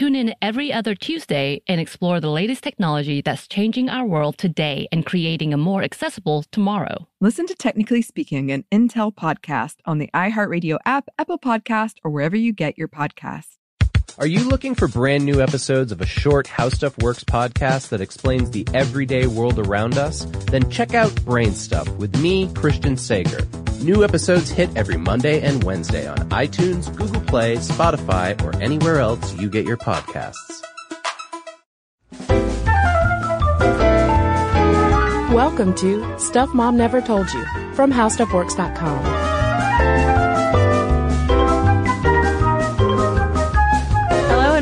Tune in every other Tuesday and explore the latest technology that's changing our world today and creating a more accessible tomorrow. Listen to Technically Speaking, an Intel podcast on the iHeartRadio app, Apple Podcast, or wherever you get your podcasts. Are you looking for brand new episodes of a short How Stuff Works podcast that explains the everyday world around us? Then check out Brain Stuff with me, Christian Sager. New episodes hit every Monday and Wednesday on iTunes, Google Play, Spotify, or anywhere else you get your podcasts. Welcome to Stuff Mom Never Told You from HowStuffWorks.com.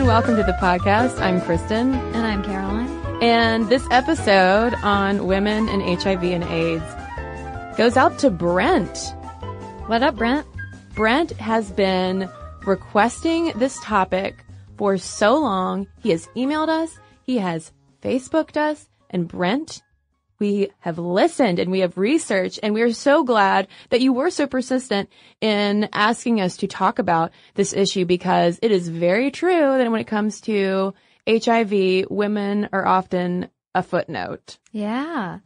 welcome to the podcast. I'm Kristen. And I'm Caroline. And this episode on women and HIV and AIDS goes out to Brent. What up, Brent? Brent has been requesting this topic for so long. He has emailed us, he has Facebooked us, and Brent, we have listened and we have researched and we are so glad that you were so persistent in asking us to talk about this issue because it is very true that when it comes to HIV, women are often a footnote. Yeah.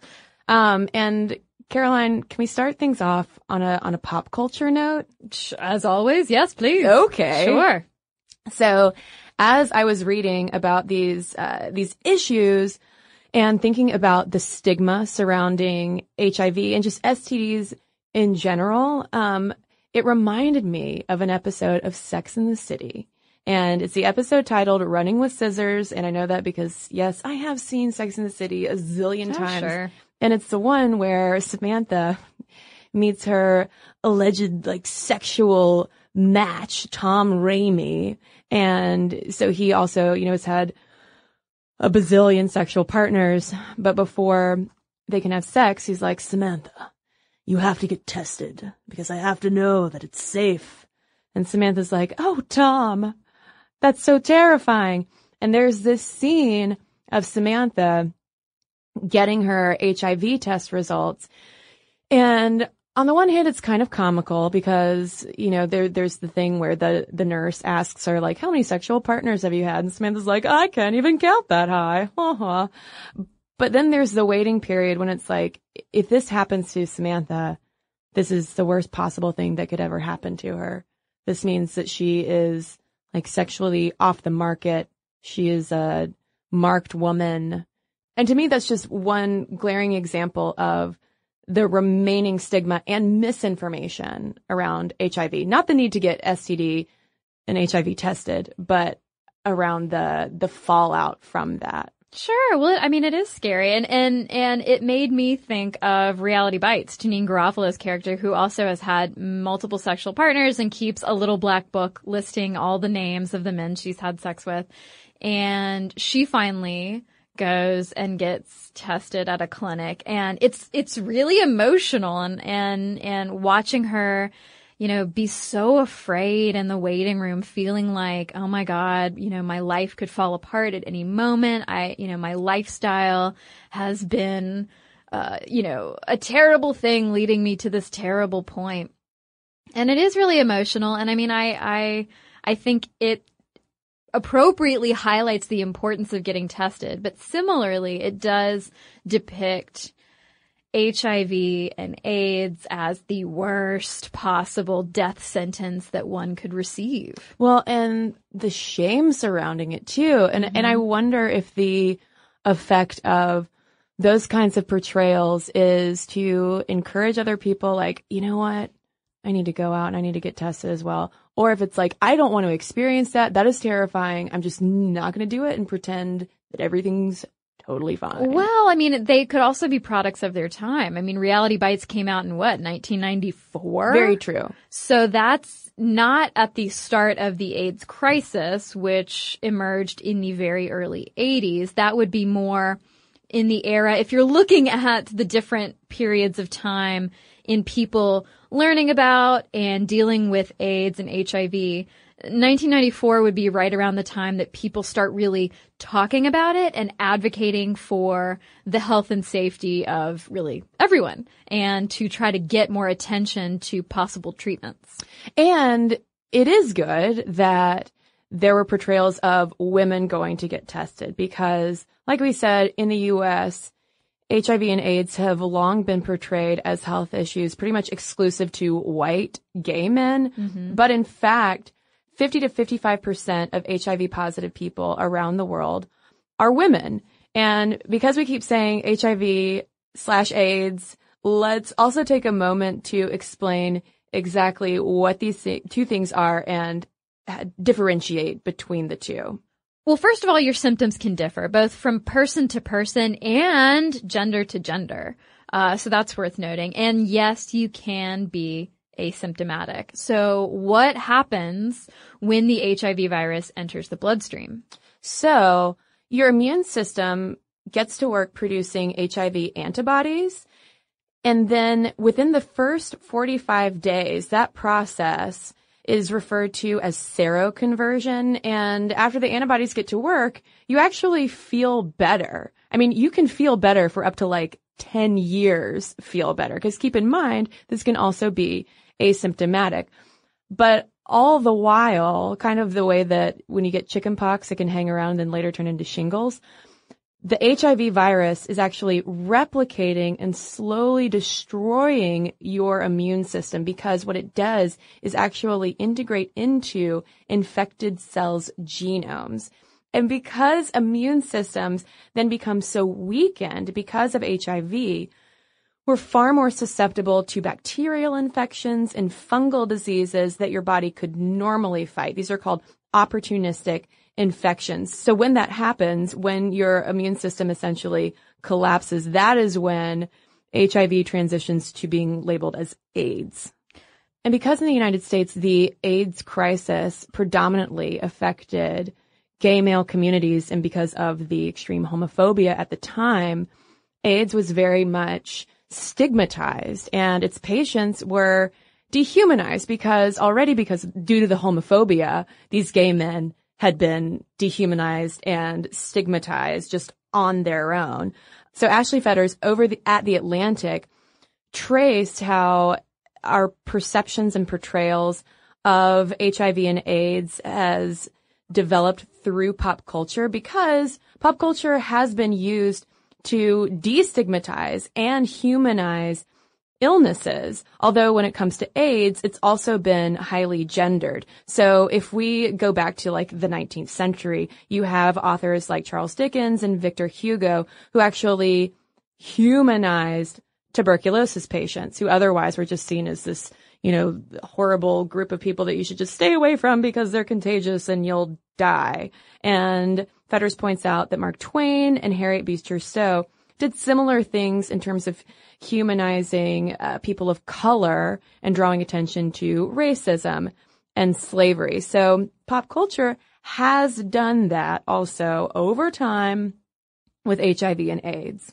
Um, and Caroline, can we start things off on a on a pop culture note? As always, yes, please. Okay, Sure. So, as I was reading about these uh, these issues and thinking about the stigma surrounding HIV and just STDs in general, um, it reminded me of an episode of Sex and the City. And it's the episode titled Running with Scissors. And I know that because, yes, I have seen Sex and the City a zillion Oh, times. sure. And it's the one where Samantha meets her alleged like sexual match, Tom Raimi. And so he also, you know, has had a bazillion sexual partners, but before they can have sex, he's like, Samantha, you have to get tested because I have to know that it's safe. And Samantha's like, Oh, Tom, that's so terrifying. And there's this scene of Samantha getting her HIV test results. And on the one hand, it's kind of comical because, you know, there, there's the thing where the, the nurse asks her, like, how many sexual partners have you had? And Samantha's like, I can't even count that high. But then there's the waiting period when it's like, if this happens to Samantha, this is the worst possible thing that could ever happen to her. This means that she is like sexually off the market. She is a marked woman. And to me, that's just one glaring example of the remaining stigma and misinformation around HIV. Not the need to get STD and HIV tested, but around the, the fallout from that. Sure. Well, I mean, it is scary, and and and it made me think of Reality Bites, Janeane Garofalo's character, who also has had multiple sexual partners and keeps a little black book listing all the names of the men she's had sex with, and she finally goes and gets tested at a clinic, and it's it's really emotional, and and and watching her you know, be so afraid in the waiting room, feeling like, oh my God, you know, my life could fall apart at any moment. I, you know, my lifestyle has been uh, you know, a terrible thing leading me to this terrible. And it is really emotional. And I mean, I, I, I think it appropriately highlights the importance of getting tested, but similarly, it does depict HIV and AIDS as the worst possible death sentence that one could receive. Well, and the shame surrounding it too. And, mm-hmm. and I wonder if the effect of those kinds of portrayals is to encourage other people like, you know what? I need to go out and I need to get tested as well. Or if it's like, I don't want to experience that. That is terrifying. I'm just not going to do it and pretend that everything's totally fine. Well, I mean, they could also be products of their time. I mean, Reality Bites came out in what, 1994? Very true. So that's not at the start of the AIDS crisis, which emerged in the very early 80s. That would be more in the era, if you're looking at the different periods of time in people learning about and dealing with AIDS and HIV, 1994 would be right around the time that people start really talking about it and advocating for the health and safety of really everyone and to try to get more attention to possible treatments. And it is good that there were portrayals of women going to get tested because, like we said, in the U.S., HIV and AIDS have long been portrayed as health issues pretty much exclusive to white gay men. Mm-hmm. But in fact, 50 to 55% of HIV positive people around the world are women. And because we keep saying HIV slash AIDS, let's also take a moment to explain exactly what these th- two things are and differentiate between the two. Well, first of all, your symptoms can differ both from person to person and gender to gender. Uh, so that's worth noting. And yes, you can be asymptomatic. So what happens when the HIV virus enters the bloodstream? So your immune system gets to work producing HIV antibodies. And then within the first 45 days, that process is referred to as seroconversion. And after the antibodies get to work, you actually feel better. I mean, you can feel better for up to like 10 years feel better. Cause keep in mind, this can also be asymptomatic. But all the while, kind of the way that when you get chickenpox, it can hang around and later turn into shingles the HIV virus is actually replicating and slowly destroying your immune system because what it does is actually integrate into infected cells' genomes. And because immune systems then become so weakened because of HIV, we're far more susceptible to bacterial infections and fungal diseases that your body could normally fight. These are called opportunistic infections. So when that happens, when your immune system essentially collapses, that is when HIV transitions to being labeled as AIDS. And because in the United States, the AIDS crisis predominantly affected gay male communities and because of the extreme homophobia at the time, AIDS was very much stigmatized and its patients were dehumanized because already because due to the homophobia, these gay men had been dehumanized and stigmatized just on their own. So Ashley Fetters over the, at the Atlantic traced how our perceptions and portrayals of HIV and AIDS has developed through pop culture because pop culture has been used to destigmatize and humanize illnesses. Although when it comes to AIDS, it's also been highly gendered. So if we go back to like the 19th century, you have authors like Charles Dickens and Victor Hugo who actually humanized tuberculosis patients who otherwise were just seen as this, you know, horrible group of people that you should just stay away from because they're contagious and you'll die. And Fetters points out that Mark Twain and Harriet Beecher Stowe did similar things in terms of humanizing uh, people of color and drawing attention to racism and slavery. So pop culture has done that also over time with HIV and AIDS.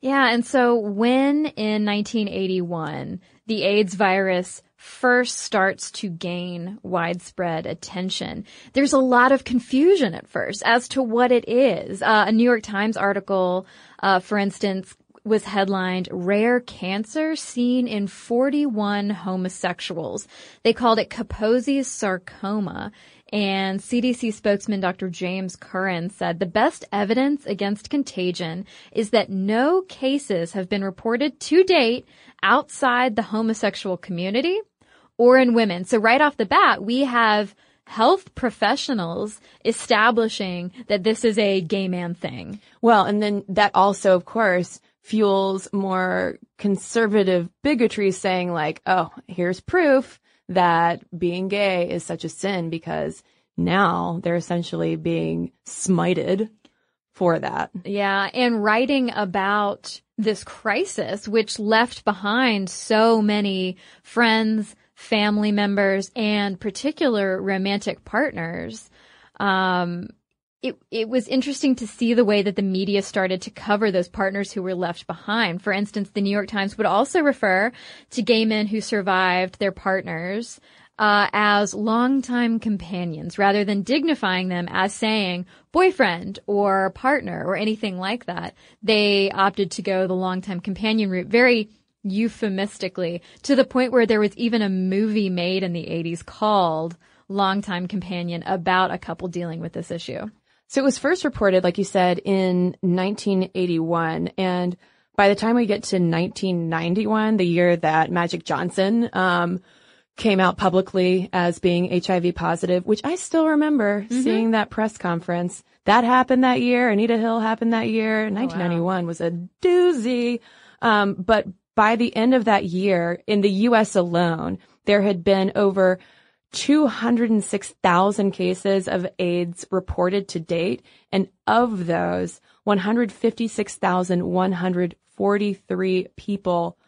Yeah. And so when in 1981, the AIDS virus first starts to gain widespread attention, there's a lot of confusion at first as to what it is. Uh, a New York Times article, uh, for instance, was headlined Rare Cancer Seen in 41 Homosexuals. They called it Kaposi's Sarcoma. And CDC spokesman Dr. James Curran said the best evidence against contagion is that no cases have been reported to date outside the homosexual community or in women. So right off the bat, we have health professionals establishing that this is a gay man thing. Well, and then that also, of course, fuels more conservative bigotry saying like, oh, here's proof that being gay is such a sin because now they're essentially being smited for that. Yeah. And writing about this crisis, which left behind so many friends, family members, and particular romantic partners. Um, it, it was interesting to see the way that the media started to cover those partners who were left behind. For instance, the New York Times would also refer to gay men who survived their partners uh, as longtime companions rather than dignifying them as saying boyfriend or partner or anything like that. They opted to go the longtime companion route very euphemistically to the point where there was even a movie made in the 80s called Longtime Companion about a couple dealing with this issue. So it was first reported, like you said, in 1981. And by the time we get to 1991, the year that Magic Johnson, um, came out publicly as being HIV positive, which I still remember mm-hmm. seeing that press conference. That happened that year. Anita Hill happened that year. 1991 oh, wow. was a doozy. Um, but by the end of that year, in the U.S. alone, there had been over 206,000 cases of AIDS reported to date. And of those, 156,143 people,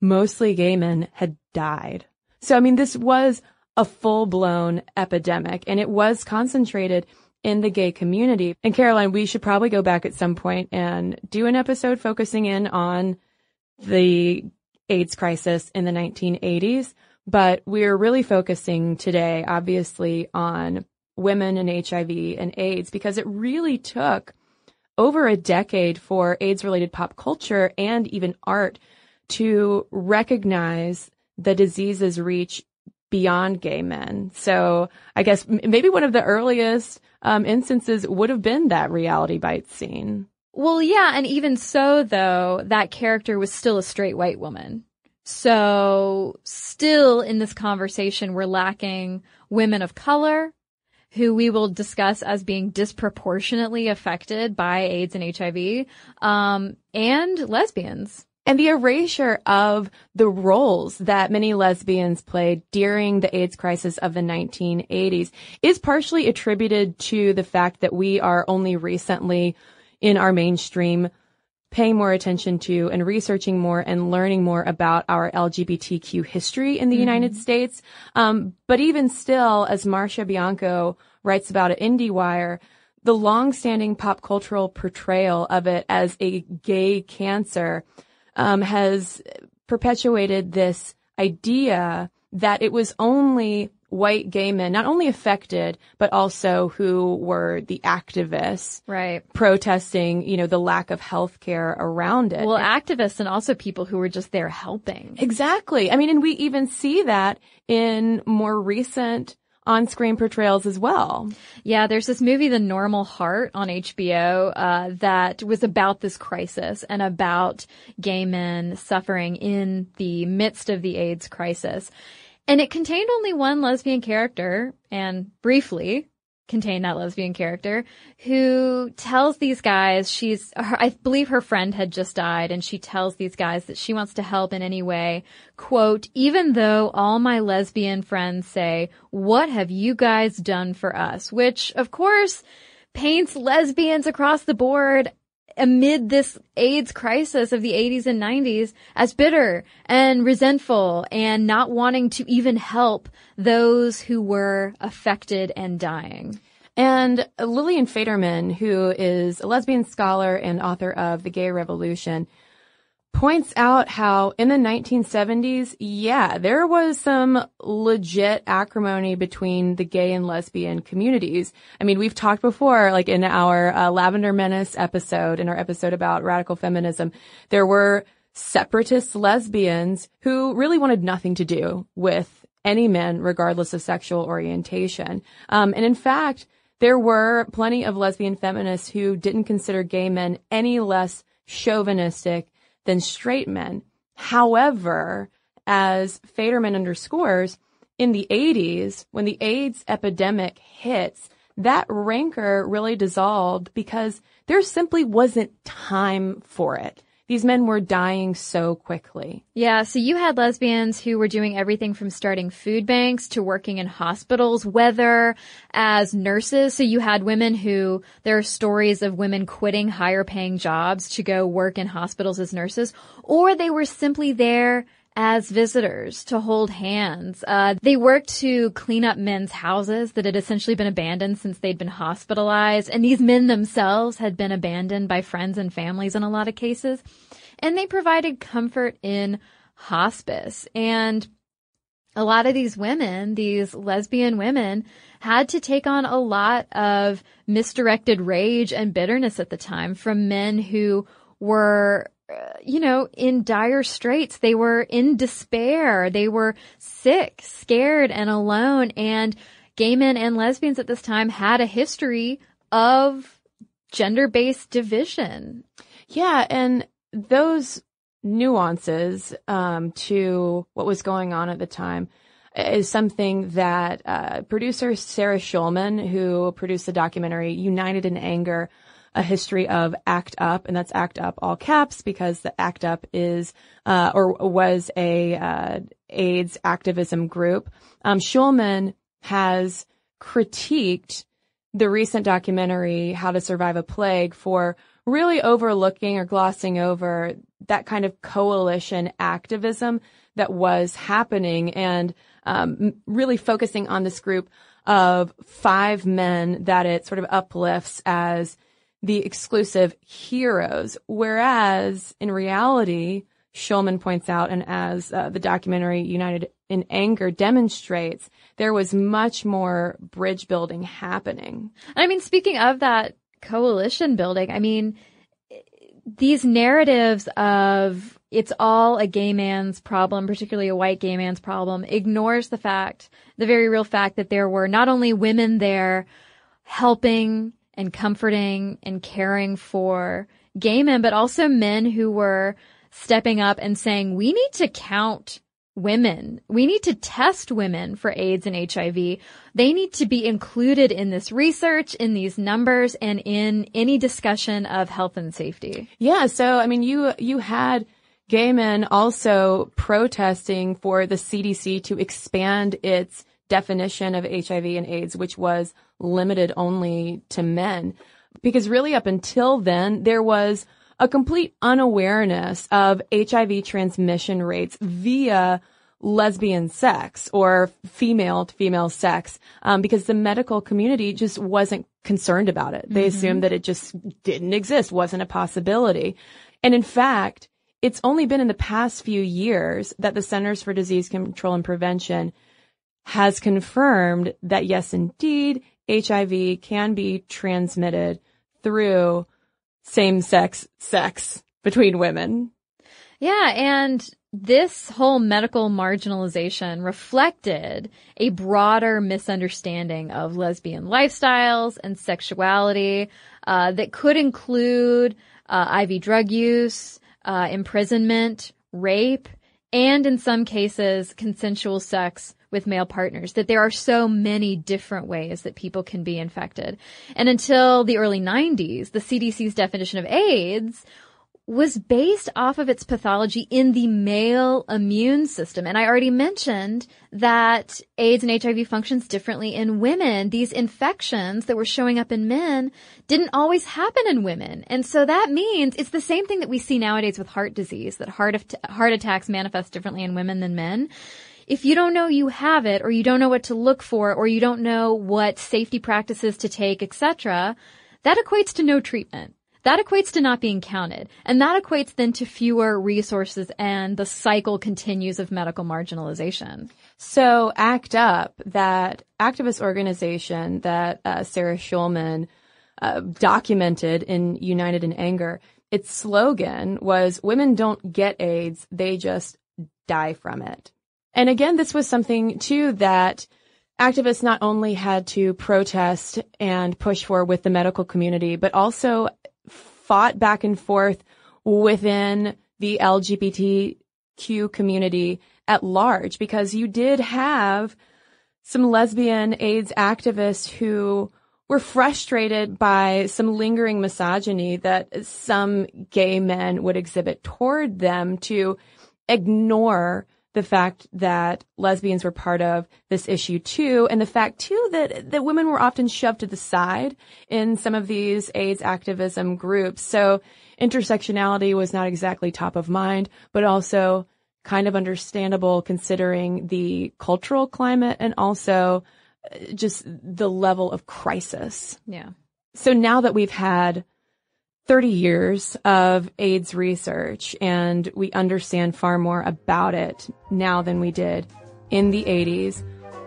mostly gay men, had died. So, I mean, this was a full blown epidemic and it was concentrated in the gay community. And Caroline, we should probably go back at some point and do an episode focusing in on the AIDS crisis in the 1980s but we're really focusing today, obviously, on women and HIV and AIDS because it really took over a decade for AIDS related pop culture and even art to recognize the disease's reach beyond gay men. So I guess maybe one of the earliest um, instances would have been that reality bite scene. Well, yeah, and even so, though, that character was still a straight white woman. So still in this conversation, we're lacking women of color who we will discuss as being disproportionately affected by AIDS and HIV, um, and lesbians. And the erasure of the roles that many lesbians played during the AIDS crisis of the 1980s is partially attributed to the fact that we are only recently in our mainstream paying more attention to and researching more and learning more about our LGBTQ history in the mm-hmm. United States. Um, but even still, as Marcia Bianco writes about at IndieWire, the long-standing pop cultural portrayal of it as a gay cancer um, has perpetuated this idea that it was only white gay men, not only affected, but also who were the activists. Right. Protesting, you know, the lack of health care around it. Well, activists and also people who were just there helping. Exactly. I mean, and we even see that in more recent on-screen portrayals as well. Yeah, there's this movie, The Normal Heart, on HBO uh, that was about this crisis and about gay men suffering in the midst of the AIDS crisis. And it contained only one lesbian character, and briefly contained that lesbian character, who tells these guys she's, I believe her friend had just died, and she tells these guys that she wants to help in any way. Quote, even though all my lesbian friends say, what have you guys done for us? Which, of course, paints lesbians across the board amid this AIDS crisis of the 80s and 90s as bitter and resentful and not wanting to even help those who were affected and dying. And Lillian Faderman, who is a lesbian scholar and author of The Gay Revolution, points out how in the 1970s, yeah, there was some legit acrimony between the gay and lesbian communities. I mean, we've talked before, like in our uh, Lavender Menace episode, in our episode about radical feminism, there were separatist lesbians who really wanted nothing to do with any men, regardless of sexual orientation. Um, and in fact, there were plenty of lesbian feminists who didn't consider gay men any less chauvinistic than straight men. However, as Faderman underscores, in the 80s, when the AIDS epidemic hits, that rancor really dissolved because there simply wasn't time for it these men were dying so quickly. Yeah, so you had lesbians who were doing everything from starting food banks to working in hospitals, whether as nurses. So you had women who, there are stories of women quitting higher paying jobs to go work in hospitals as nurses, or they were simply there as visitors to hold hands. Uh, they worked to clean up men's houses that had essentially been abandoned since they'd been hospitalized. And these men themselves had been abandoned by friends and families in a lot of cases. And they provided comfort in hospice. And a lot of these women, these lesbian women, had to take on a lot of misdirected rage and bitterness at the time from men who were you know, in dire straits. They were in despair. They were sick, scared, and alone. And gay men and lesbians at this time had a history of gender-based division. Yeah, and those nuances um, to what was going on at the time is something that uh, producer Sarah Schulman, who produced the documentary United in Anger, a history of ACT UP, and that's ACT UP all caps because the ACT UP is uh, or was a uh, AIDS activism group. Um, Schulman has critiqued the recent documentary How to Survive a Plague for really overlooking or glossing over that kind of coalition activism that was happening and um, really focusing on this group of five men that it sort of uplifts as the exclusive heroes, whereas in reality, Schulman points out, and as uh, the documentary United in Anger demonstrates, there was much more bridge building happening. I mean, speaking of that coalition building, I mean, these narratives of it's all a gay man's problem, particularly a white gay man's problem, ignores the fact, the very real fact that there were not only women there helping and comforting and caring for gay men, but also men who were stepping up and saying, we need to count women. We need to test women for AIDS and HIV. They need to be included in this research, in these numbers, and in any discussion of health and safety. Yeah. So, I mean, you, you had gay men also protesting for the CDC to expand its definition of HIV and AIDS, which was limited only to men. Because really up until then, there was a complete unawareness of HIV transmission rates via lesbian sex or female to female sex um, because the medical community just wasn't concerned about it. They mm-hmm. assumed that it just didn't exist, wasn't a possibility. And in fact, it's only been in the past few years that the Centers for Disease Control and Prevention has confirmed that yes, indeed, HIV can be transmitted through same sex sex between women. Yeah. And this whole medical marginalization reflected a broader misunderstanding of lesbian lifestyles and sexuality uh, that could include uh, IV drug use, uh, imprisonment, rape, and in some cases, consensual sex with male partners, that there are so many different ways that people can be infected. And until the early 90s, the CDC's definition of AIDS was based off of its pathology in the male immune system. And I already mentioned that AIDS and HIV functions differently in women. These infections that were showing up in men didn't always happen in women. And so that means it's the same thing that we see nowadays with heart disease, that heart, heart attacks manifest differently in women than men if you don't know you have it or you don't know what to look for or you don't know what safety practices to take, etc., that equates to no treatment. that equates to not being counted. And that equates then to fewer resources and the cycle continues of medical marginalization. So ACT UP, that activist organization that uh, Sarah Schulman uh, documented in United in Anger, its slogan was women don't get AIDS, they just die from it. And again, this was something too that activists not only had to protest and push for with the medical community, but also fought back and forth within the LGBTQ community at large because you did have some lesbian AIDS activists who were frustrated by some lingering misogyny that some gay men would exhibit toward them to ignore the fact that lesbians were part of this issue too, and the fact too that, that women were often shoved to the side in some of these AIDS activism groups. So intersectionality was not exactly top of mind, but also kind of understandable considering the cultural climate and also uh, just the level of crisis. Yeah. So now that we've had 30 years of AIDS research and we understand far more about it now than we did in the 80s.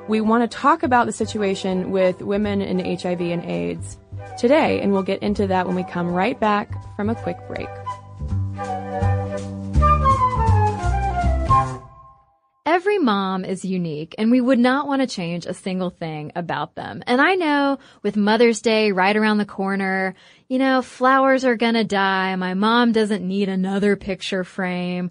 We want to talk about the situation with women in HIV and AIDS today, and we'll get into that when we come right back from a quick break. Every mom is unique and we would not want to change a single thing about them. And I know with Mother's Day right around the corner, you know, flowers are gonna die. My mom doesn't need another picture frame.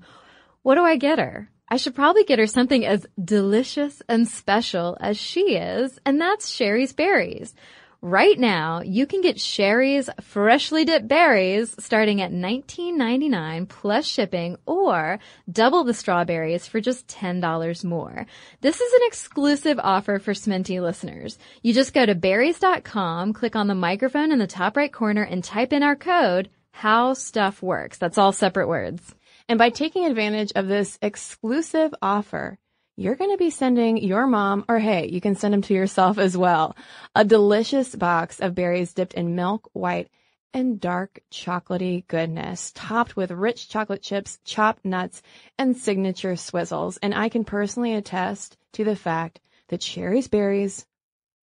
What do I get her? I should probably get her something as delicious and special as she is, and that's Shari's Berries. Right now, you can get Shari's freshly dipped berries starting at $19.99 plus shipping or double the strawberries for just $10 more. This is an exclusive offer for Sminty listeners. You just go to berries.com, click on the microphone in the top right corner and type in our code, how stuff works. That's all separate words. And by taking advantage of this exclusive offer, you're going to be sending your mom, or hey, you can send them to yourself as well, a delicious box of berries dipped in milk, white, and dark chocolatey goodness, topped with rich chocolate chips, chopped nuts, and signature swizzles. And I can personally attest to the fact that Shari's berries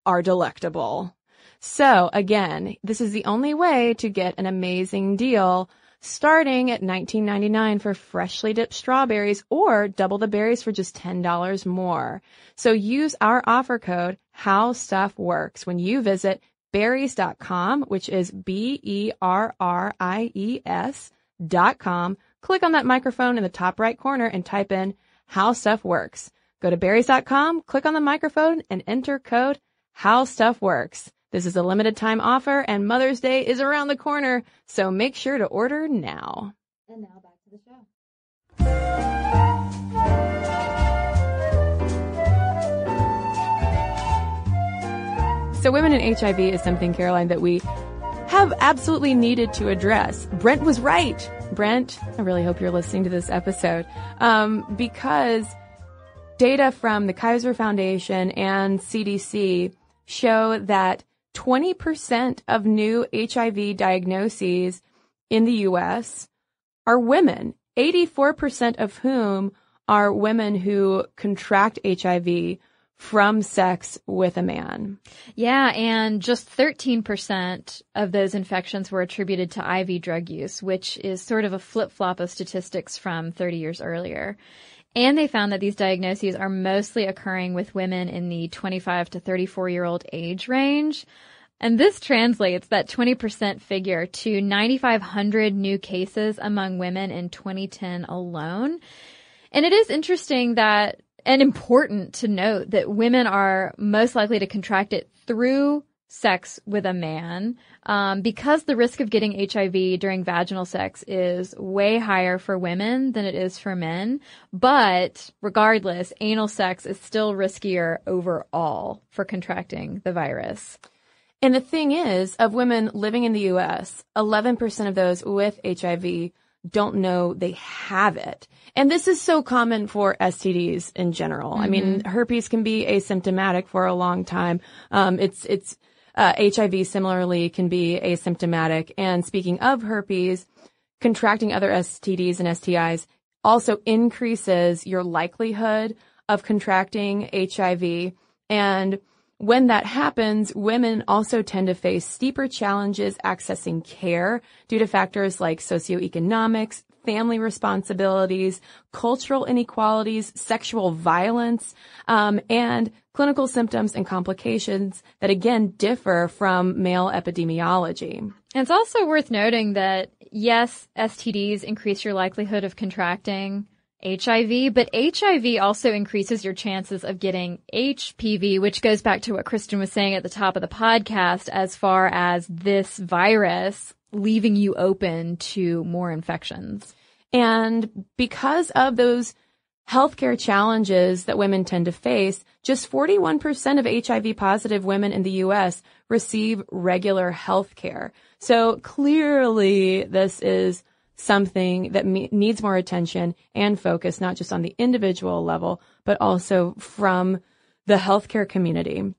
are delectable. So again, this is the only way to get an amazing deal starting at $19.99 for freshly dipped strawberries or double the berries for just $10 more. So use our offer code how stuff works when you visit berries.com, which is B-E-R-R-I-E-S dot com. Click on that microphone in the top right corner and type in how stuff works. Go to berries.com, click on the microphone and enter code how stuff works. This is a limited time offer and Mother's Day is around the corner, so make sure to order now. And now back to the show. So women and HIV is something, Caroline, that we have absolutely needed to address. Brent was right. Brent, I really hope you're listening to this episode, um, because data from the Kaiser Foundation and CDC show that 20% of new HIV diagnoses in the US are women, 84% of whom are women who contract HIV from sex with a man. Yeah, and just 13% of those infections were attributed to IV drug use, which is sort of a flip-flop of statistics from 30 years earlier. And they found that these diagnoses are mostly occurring with women in the 25 to 34 year old age range. And this translates that 20% figure to 9,500 new cases among women in 2010 alone. And it is interesting that, and important to note that women are most likely to contract it through sex with a man um, because the risk of getting HIV during vaginal sex is way higher for women than it is for men. But regardless, anal sex is still riskier overall for contracting the virus. And the thing is, of women living in the US, 11% of those with HIV don't know they have it. And this is so common for STDs in general. Mm-hmm. I mean, mm-hmm. herpes can be asymptomatic for a long time. Um, it's, it's, uh, HIV similarly can be asymptomatic. And speaking of herpes, contracting other STDs and STIs also increases your likelihood of contracting HIV. And when that happens, women also tend to face steeper challenges accessing care due to factors like socioeconomics, family responsibilities, cultural inequalities, sexual violence, um, and clinical symptoms and complications that again differ from male epidemiology. And it's also worth noting that yes, STDs increase your likelihood of contracting HIV, but HIV also increases your chances of getting HPV, which goes back to what Kristen was saying at the top of the podcast as far as this virus leaving you open to more infections. And because of those healthcare challenges that women tend to face, just 41% of HIV positive women in the US receive regular healthcare. So clearly this is something that me- needs more attention and focus, not just on the individual level, but also from the healthcare community.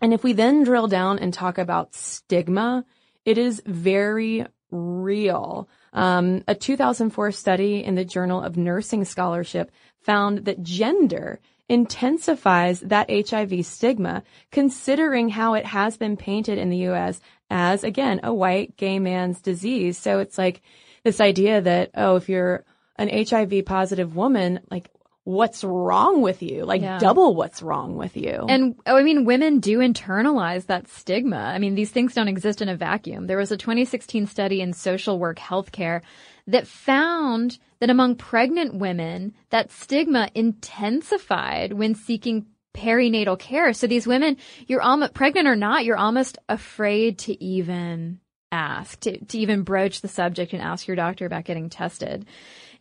And if we then drill down and talk about stigma, it is very real. Um, a 2004 study in the Journal of Nursing Scholarship found that gender intensifies that HIV stigma, considering how it has been painted in the U.S. as, again, a white gay man's disease. So it's like, this idea that, oh, if you're an HIV positive woman, like, what's wrong with you? Like yeah. double what's wrong with you. And oh, I mean, women do internalize that stigma. I mean, these things don't exist in a vacuum. There was a 2016 study in social work healthcare that found that among pregnant women, that stigma intensified when seeking perinatal care. So these women, you're almost pregnant or not, you're almost afraid to even ask, to, to even broach the subject and ask your doctor about getting tested.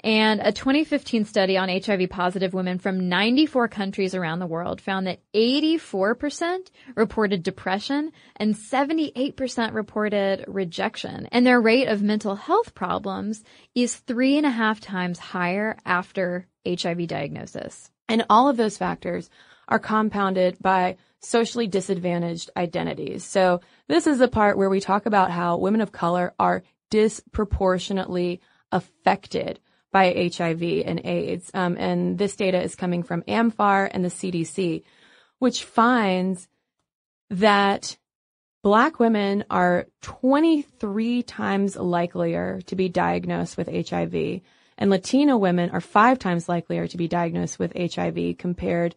And a 2015 study on HIV positive women from 94 countries around the world found that 84% reported depression and 78% reported rejection. And their rate of mental health problems is three and a half times higher after HIV diagnosis. And all of those factors are compounded by socially disadvantaged identities. So this is the part where we talk about how women of color are disproportionately affected by HIV and AIDS. Um, and this data is coming from AMFAR and the CDC, which finds that black women are 23 times likelier to be diagnosed with HIV and Latino women are five times likelier to be diagnosed with HIV compared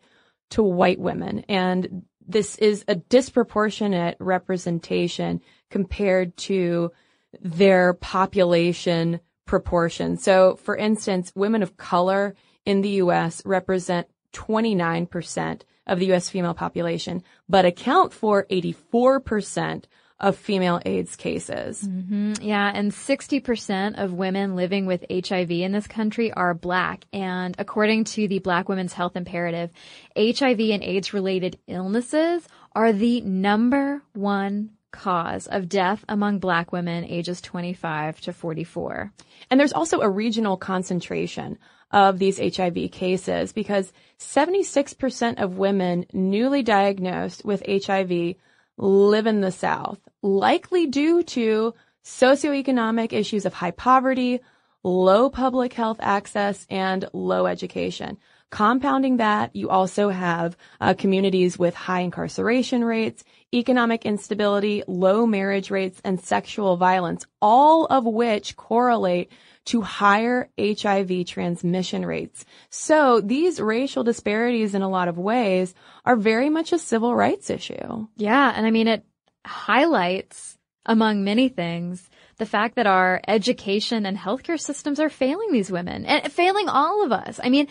to white women. And this is a disproportionate representation compared to their population proportion. So, for instance, women of color in the U.S. represent 29% of the U.S. female population, but account for 84% of female AIDS cases. Mm-hmm. Yeah, and 60% of women living with HIV in this country are black. And according to the Black Women's Health Imperative, HIV and AIDS related illnesses are the number one cause of death among black women ages 25 to 44. And there's also a regional concentration of these HIV cases because 76% of women newly diagnosed with HIV live in the South, likely due to socioeconomic issues of high poverty, low public health access, and low education. Compounding that, you also have uh, communities with high incarceration rates, economic instability, low marriage rates, and sexual violence, all of which correlate to higher HIV transmission rates. So these racial disparities in a lot of ways are very much a civil rights issue. Yeah. And I mean, it highlights among many things the fact that our education and healthcare systems are failing these women and failing all of us. I mean,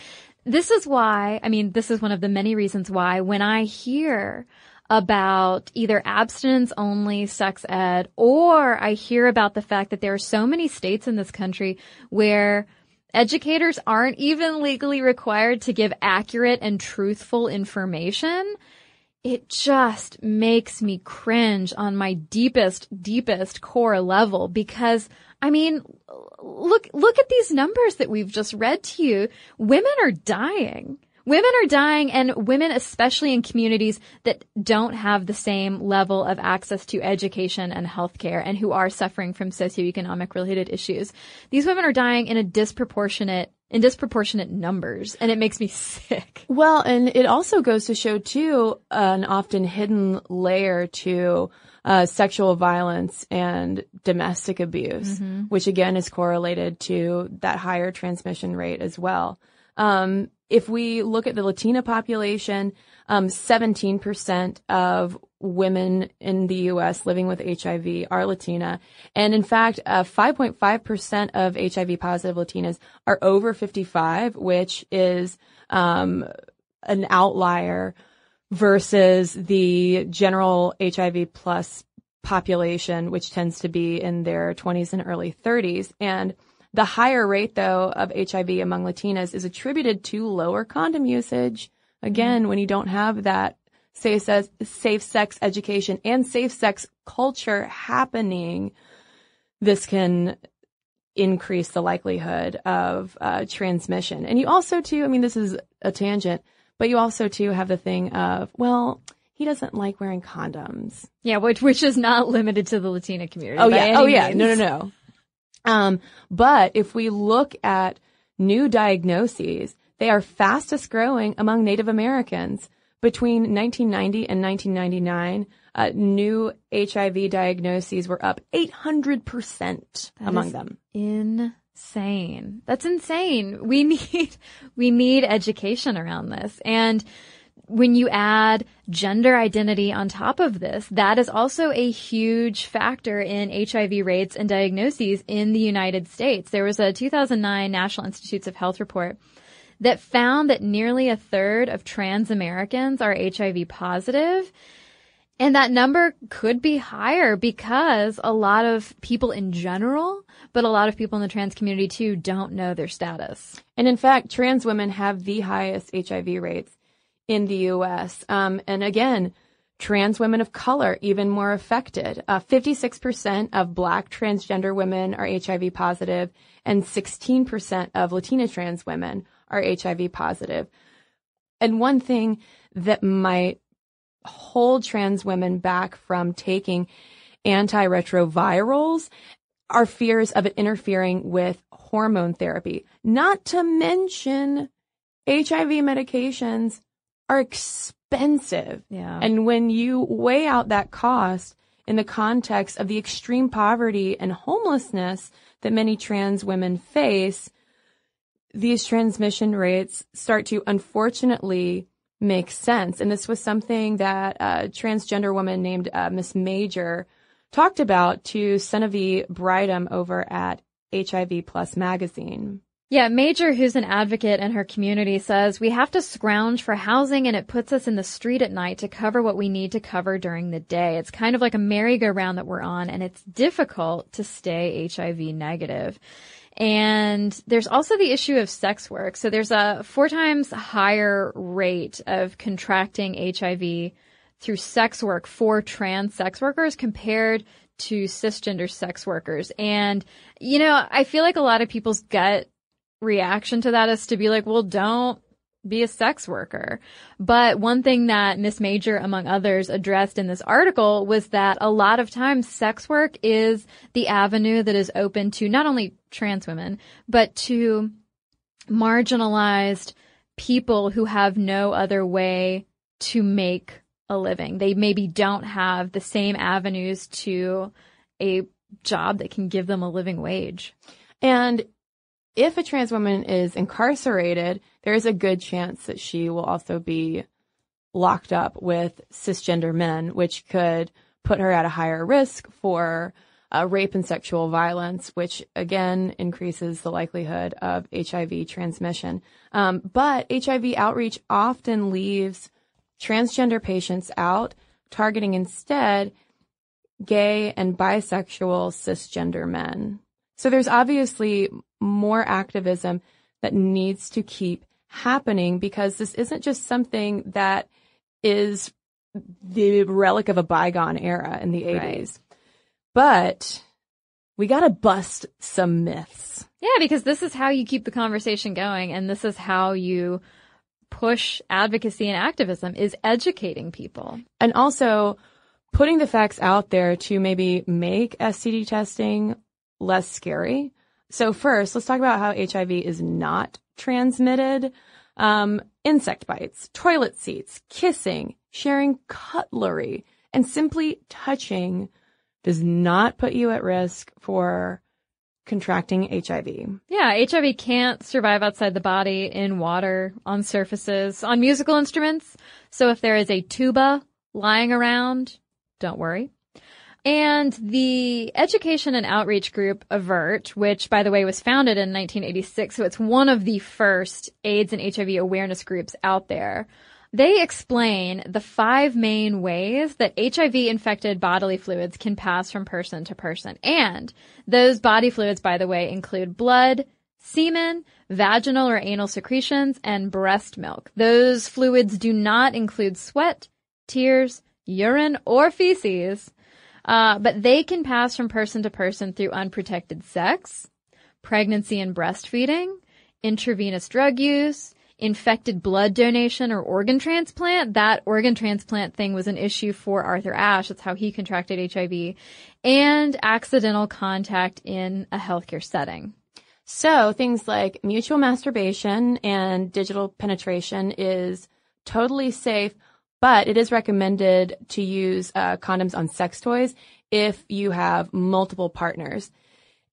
this is why, I mean, this is one of the many reasons why when I hear about either abstinence only sex ed, or I hear about the fact that there are so many states in this country where educators aren't even legally required to give accurate and truthful information. It just makes me cringe on my deepest, deepest core level because I mean, look, look at these numbers that we've just read to you. Women are dying Women are dying and women, especially in communities that don't have the same level of access to education and healthcare and who are suffering from socioeconomic related issues. These women are dying in a disproportionate in disproportionate numbers and it makes me sick. Well, and it also goes to show too an often hidden layer to uh, sexual violence and domestic abuse, mm-hmm. which again is correlated to that higher transmission rate as well. Um, if we look at the Latina population, um, 17% of women in the U.S. living with HIV are Latina. And in fact, uh, 5.5% of HIV positive Latinas are over 55, which is, um, an outlier versus the general HIV plus population, which tends to be in their 20s and early 30s. And the higher rate, though, of HIV among Latinas is attributed to lower condom usage. Again, when you don't have that safe safe sex education and safe sex culture happening, this can increase the likelihood of uh, transmission. And you also, too, I mean, this is a tangent, but you also, too, have the thing of, well, he doesn't like wearing condoms. Yeah, which which is not limited to the Latina community. Oh yeah, oh yeah, no, no, no. Um, but if we look at new diagnoses, they are fastest growing among Native Americans. Between 1990 and 1999, uh, new HIV diagnoses were up 800% among them. Insane. That's insane. We need, we need education around this. And when you add gender identity on top of this, that is also a huge factor in HIV rates and diagnoses in the United States. There was a 2009 National Institutes of Health report that found that nearly a third of trans Americans are HIV positive. And that number could be higher because a lot of people in general, but a lot of people in the trans community too, don't know their status. And in fact, trans women have the highest HIV rates in the U.S. Um, and again, trans women of color even more affected. Uh, 56% of black transgender women are HIV positive and 16% of Latina trans women are HIV positive. And one thing that might hold trans women back from taking antiretrovirals are fears of it interfering with hormone therapy, not to mention HIV medications are expensive. Yeah. And when you weigh out that cost in the context of the extreme poverty and homelessness that many trans women face, these transmission rates start to unfortunately make sense. And this was something that a transgender woman named uh, Miss Major talked about to Sunnivie Brydum over at HIV Plus magazine. Yeah, Major, who's an advocate in her community, says we have to scrounge for housing and it puts us in the street at night to cover what we need to cover during the day. It's kind of like a merry-go-round that we're on and it's difficult to stay HIV negative. And there's also the issue of sex work. So there's a four times higher rate of contracting HIV through sex work for trans sex workers compared to cisgender sex workers. And, you know, I feel like a lot of people's gut reaction to that is to be like, well, don't be a sex worker. But one thing that Miss Major, among others, addressed in this article was that a lot of times sex work is the avenue that is open to not only trans women, but to marginalized people who have no other way to make a living. They maybe don't have the same avenues to a job that can give them a living wage. And if a trans woman is incarcerated, there is a good chance that she will also be locked up with cisgender men, which could put her at a higher risk for uh, rape and sexual violence, which again increases the likelihood of HIV transmission. Um, but HIV outreach often leaves transgender patients out, targeting instead gay and bisexual cisgender men. So there's obviously more activism that needs to keep happening because this isn't just something that is the relic of a bygone era in the 80s. Right. But we got to bust some myths. Yeah, because this is how you keep the conversation going and this is how you push advocacy and activism is educating people. And also putting the facts out there to maybe make STD testing less scary. So first, let's talk about how HIV is not transmitted. Um, insect bites, toilet seats, kissing, sharing cutlery, and simply touching does not put you at risk for contracting HIV. Yeah, HIV can't survive outside the body in water, on surfaces, on musical instruments. So if there is a tuba lying around, don't worry. And the education and outreach group AVERT, which by the way was founded in 1986, so it's one of the first AIDS and HIV awareness groups out there. They explain the five main ways that HIV infected bodily fluids can pass from person to person. And those body fluids, by the way, include blood, semen, vaginal or anal secretions, and breast milk. Those fluids do not include sweat, tears, urine, or feces. Uh, but they can pass from person to person through unprotected sex, pregnancy and breastfeeding, intravenous drug use, infected blood donation or organ transplant. That organ transplant thing was an issue for Arthur Ashe. That's how he contracted HIV and accidental contact in a healthcare setting. So things like mutual masturbation and digital penetration is totally safe but it is recommended to use uh, condoms on sex toys if you have multiple partners.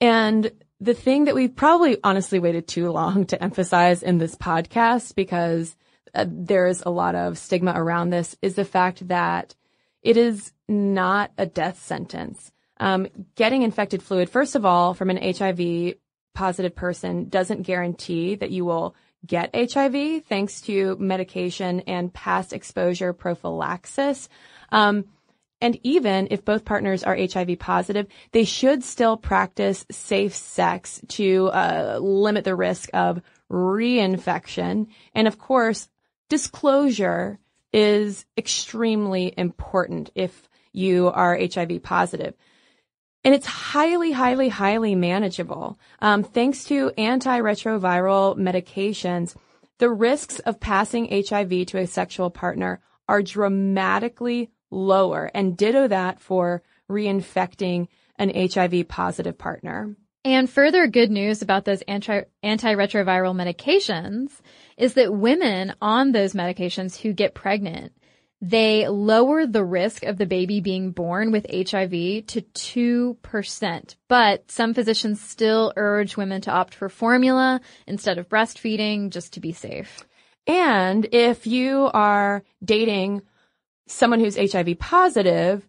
And the thing that we've probably honestly waited too long to emphasize in this podcast because uh, there's a lot of stigma around this is the fact that it is not a death sentence. Um, getting infected fluid, first of all, from an HIV positive person doesn't guarantee that you will get HIV thanks to medication and post exposure prophylaxis. Um, and even if both partners are HIV positive, they should still practice safe sex to uh, limit the risk of reinfection. And of course, disclosure is extremely important if you are HIV positive. And it's highly, highly, highly manageable. Um, thanks to antiretroviral medications, the risks of passing HIV to a sexual partner are dramatically lower and ditto that for reinfecting an HIV positive partner. And further good news about those anti- antiretroviral medications is that women on those medications who get pregnant they lower the risk of the baby being born with HIV to 2%. But some physicians still urge women to opt for formula instead of breastfeeding just to be safe. And if you are dating someone who's HIV positive,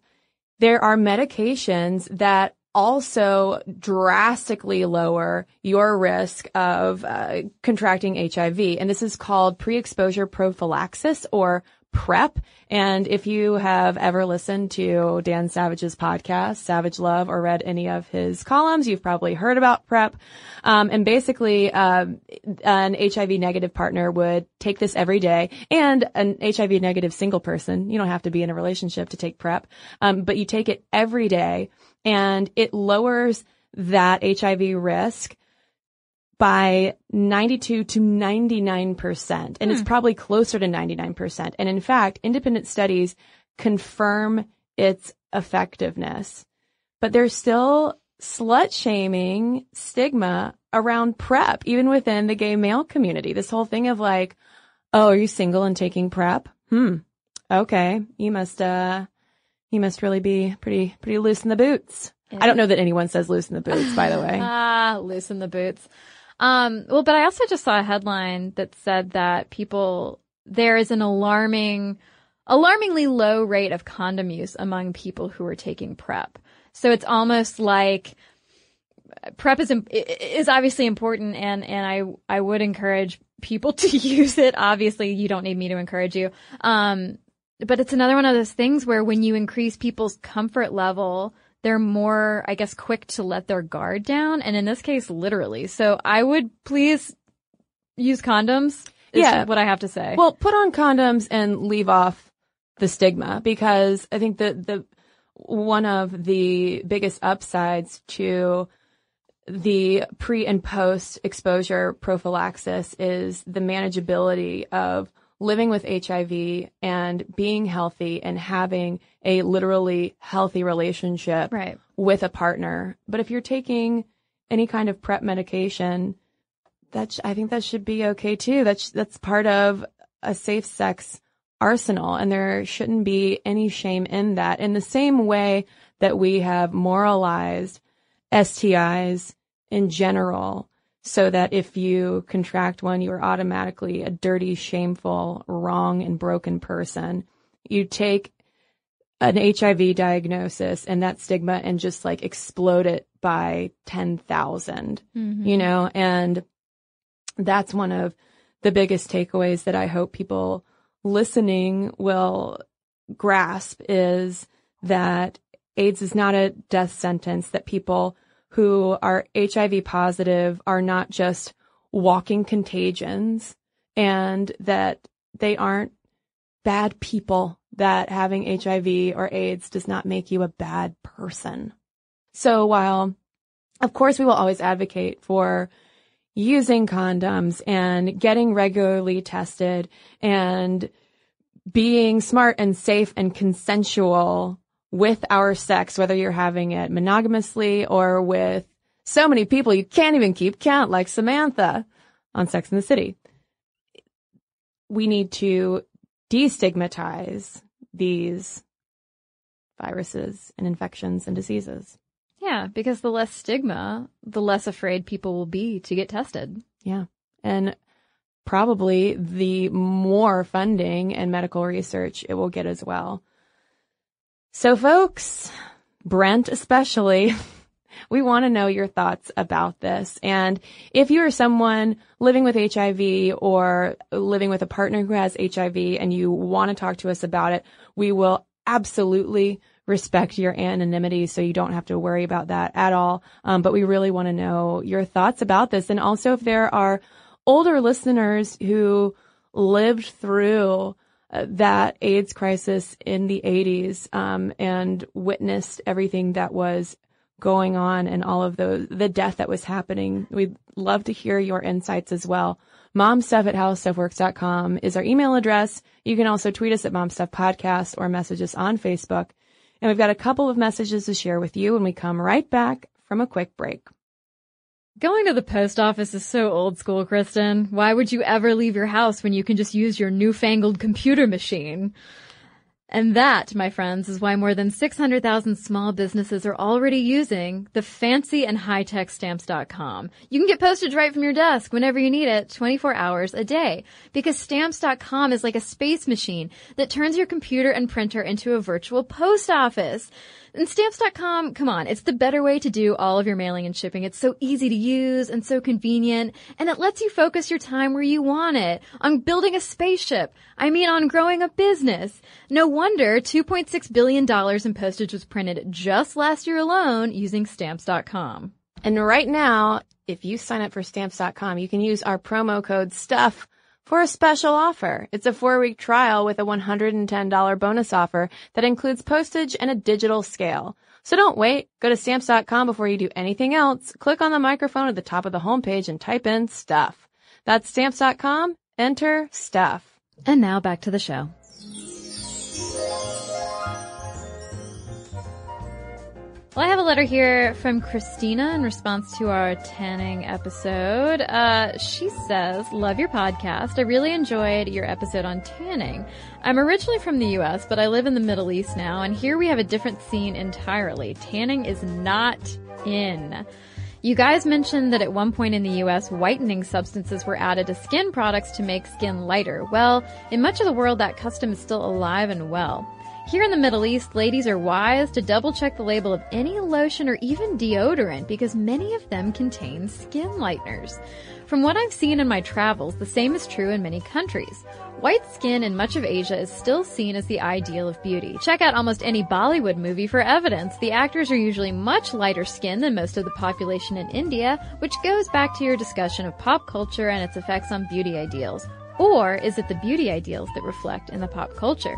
there are medications that also drastically lower your risk of uh, contracting HIV. And this is called pre-exposure prophylaxis or PrEP. And if you have ever listened to Dan Savage's podcast, Savage Love, or read any of his columns, you've probably heard about PrEP. Um, and basically, um, an HIV negative partner would take this every day, and an HIV negative single person. You don't have to be in a relationship to take PrEP, um, but you take it every day, and it lowers that HIV risk by 92 to 99%. And hmm. it's probably closer to 99%. And in fact, independent studies confirm its effectiveness. But there's still slut shaming stigma around PrEP, even within the gay male community. This whole thing of like, oh, are you single and taking PrEP? Hmm. Okay. You must, uh, you must really be pretty, pretty loose in the boots. I don't know that anyone says loose in the boots, by the way. ah, loose in the boots. Um, well, but I also just saw a headline that said that people, there is an alarming, alarmingly low rate of condom use among people who are taking PrEP. So it's almost like PrEP is, is obviously important and, and I, I would encourage people to use it. Obviously, you don't need me to encourage you. Um, but it's another one of those things where when you increase people's comfort level, they're more, I guess, quick to let their guard down. And in this case, literally. So I would please use condoms. yeah. What I have to say. Well, put on condoms and leave off the stigma because I think that the, one of the biggest upsides to the pre and post exposure prophylaxis is the manageability of living with HIV and being healthy and having a literally healthy relationship Right. with a partner. But if you're taking any kind of PrEP medication, that I think that should be okay too. That's that's part of a safe sex arsenal, and there shouldn't be any shame in that. In the same way that we have moralized STIs in general, so that if you contract one, you are automatically a dirty, shameful, wrong, and broken person. You take an HIV diagnosis and that stigma and just like explode it by 10,000, Mhm. you know, and that's one of the biggest takeaways that I hope people listening will grasp is that AIDS is not a death sentence, that people who are HIV positive are not just walking contagions and that they aren't bad people, that having HIV or AIDS does not make you a bad person. So while, of course, we will always advocate for using condoms and getting regularly tested and being smart and safe and consensual with our sex, whether you're having it monogamously or with so many people you can't even keep count, like Samantha on Sex and the City. We need to destigmatize these viruses and infections and diseases. Yeah, because the less stigma, the less afraid people will be to get tested. Yeah. And probably the more funding and medical research it will get as well. So folks, Brent especially, we want to know your thoughts about this. And if you are someone living with HIV or living with a partner who has HIV and you want to talk to us about it, we will absolutely respect your anonymity so you don't have to worry about that at all. Um, but we really want to know your thoughts about this. And also if there are older listeners who lived through that AIDS crisis in the 80s um, and witnessed everything that was going on and all of the the death that was happening. We'd love to hear your insights as well. Momstuff at howstuffworks.com is our email address. You can also tweet us at Momstuff Podcast or message us on Facebook. And we've got a couple of messages to share with you when we come right back from a quick break. Going to the post office is so old school, Kristen. Why would you ever leave your house when you can just use your newfangled computer machine? And that, my friends, is why more than 600,000 small businesses are already using the fancy and high-tech stamps.com. You can get postage right from your desk whenever you need it, 24 hours a day. Because stamps.com is like a space machine that turns your computer and printer into a virtual post office. And stamps.com, come on, it's the better way to do all of your mailing and shipping. It's so easy to use and so convenient, and it lets you focus your time where you want it, on building a spaceship. I mean, on growing a business. No wonder $2.6 billion in postage was printed just last year alone using stamps.com. And right now, if you sign up for stamps.com, you can use our promo code STUFF for a special offer. It's a four week trial with a $110 bonus offer that includes postage and a digital scale. So don't wait. Go to stamps.com before you do anything else. Click on the microphone at the top of the homepage and type in stuff. That's stamps.com. Enter stuff. And now back to the show. Well, I have a letter here from Christina in response to our tanning episode. Uh, she says, love your podcast. I really enjoyed your episode on tanning. I'm originally from the US, but I live in the Middle East now, and here we have a different scene entirely. Tanning is not in. You guys mentioned that at one point in the US, whitening substances were added to skin products to make skin lighter. Well, in much of the world, that custom is still alive and well. Here in the Middle East, ladies are wise to double check the label of any lotion or even deodorant because many of them contain skin lighteners. From what I've seen in my travels, the same is true in many countries. White skin in much of Asia is still seen as the ideal of beauty. Check out almost any Bollywood movie for evidence. The actors are usually much lighter skinned than most of the population in India, which goes back to your discussion of pop culture and its effects on beauty ideals. Or is it the beauty ideals that reflect in the pop culture?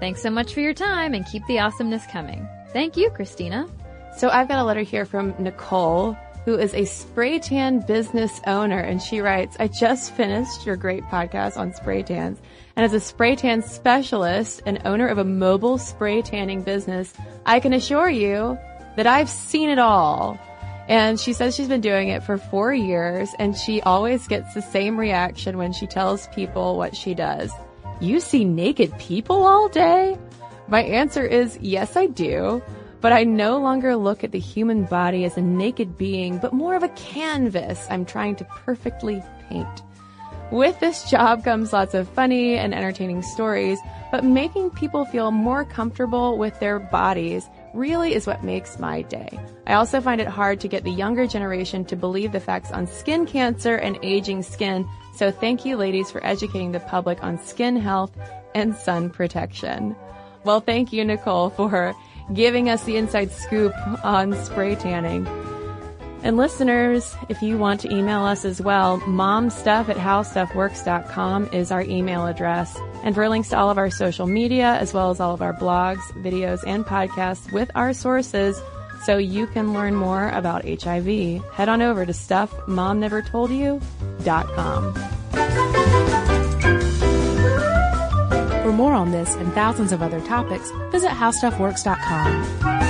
Thanks so much for your time and keep the awesomeness coming. Thank you, Christina. So I've got a letter here from Nicole who is a spray tan business owner. And she writes, I just finished your great podcast on spray tans. And as a spray tan specialist and owner of a mobile spray tanning business, I can assure you that I've seen it all. And she says she's been doing it for four years and she always gets the same reaction when she tells people what she does. You see naked people all day? My answer is yes, I do. But I no longer look at the human body as a naked being, but more of a canvas I'm trying to perfectly paint. With this job comes lots of funny and entertaining stories, but making people feel more comfortable with their bodies really is what makes my day. I also find it hard to get the younger generation to believe the facts on skin cancer and aging skin, so thank you ladies for educating the public on skin health and sun protection. Well, thank you, Nicole, for giving us the inside scoop on spray tanning. And listeners, if you want to email us as well, momstuff at howstuffworks.com is our email address. And for links to all of our social media, as well as all of our blogs, videos, and podcasts with our sources, so you can learn more about HIV, head on over to stuffmomnevertoldyou.com. For more on this and thousands of other topics, visit howstuffworks.com.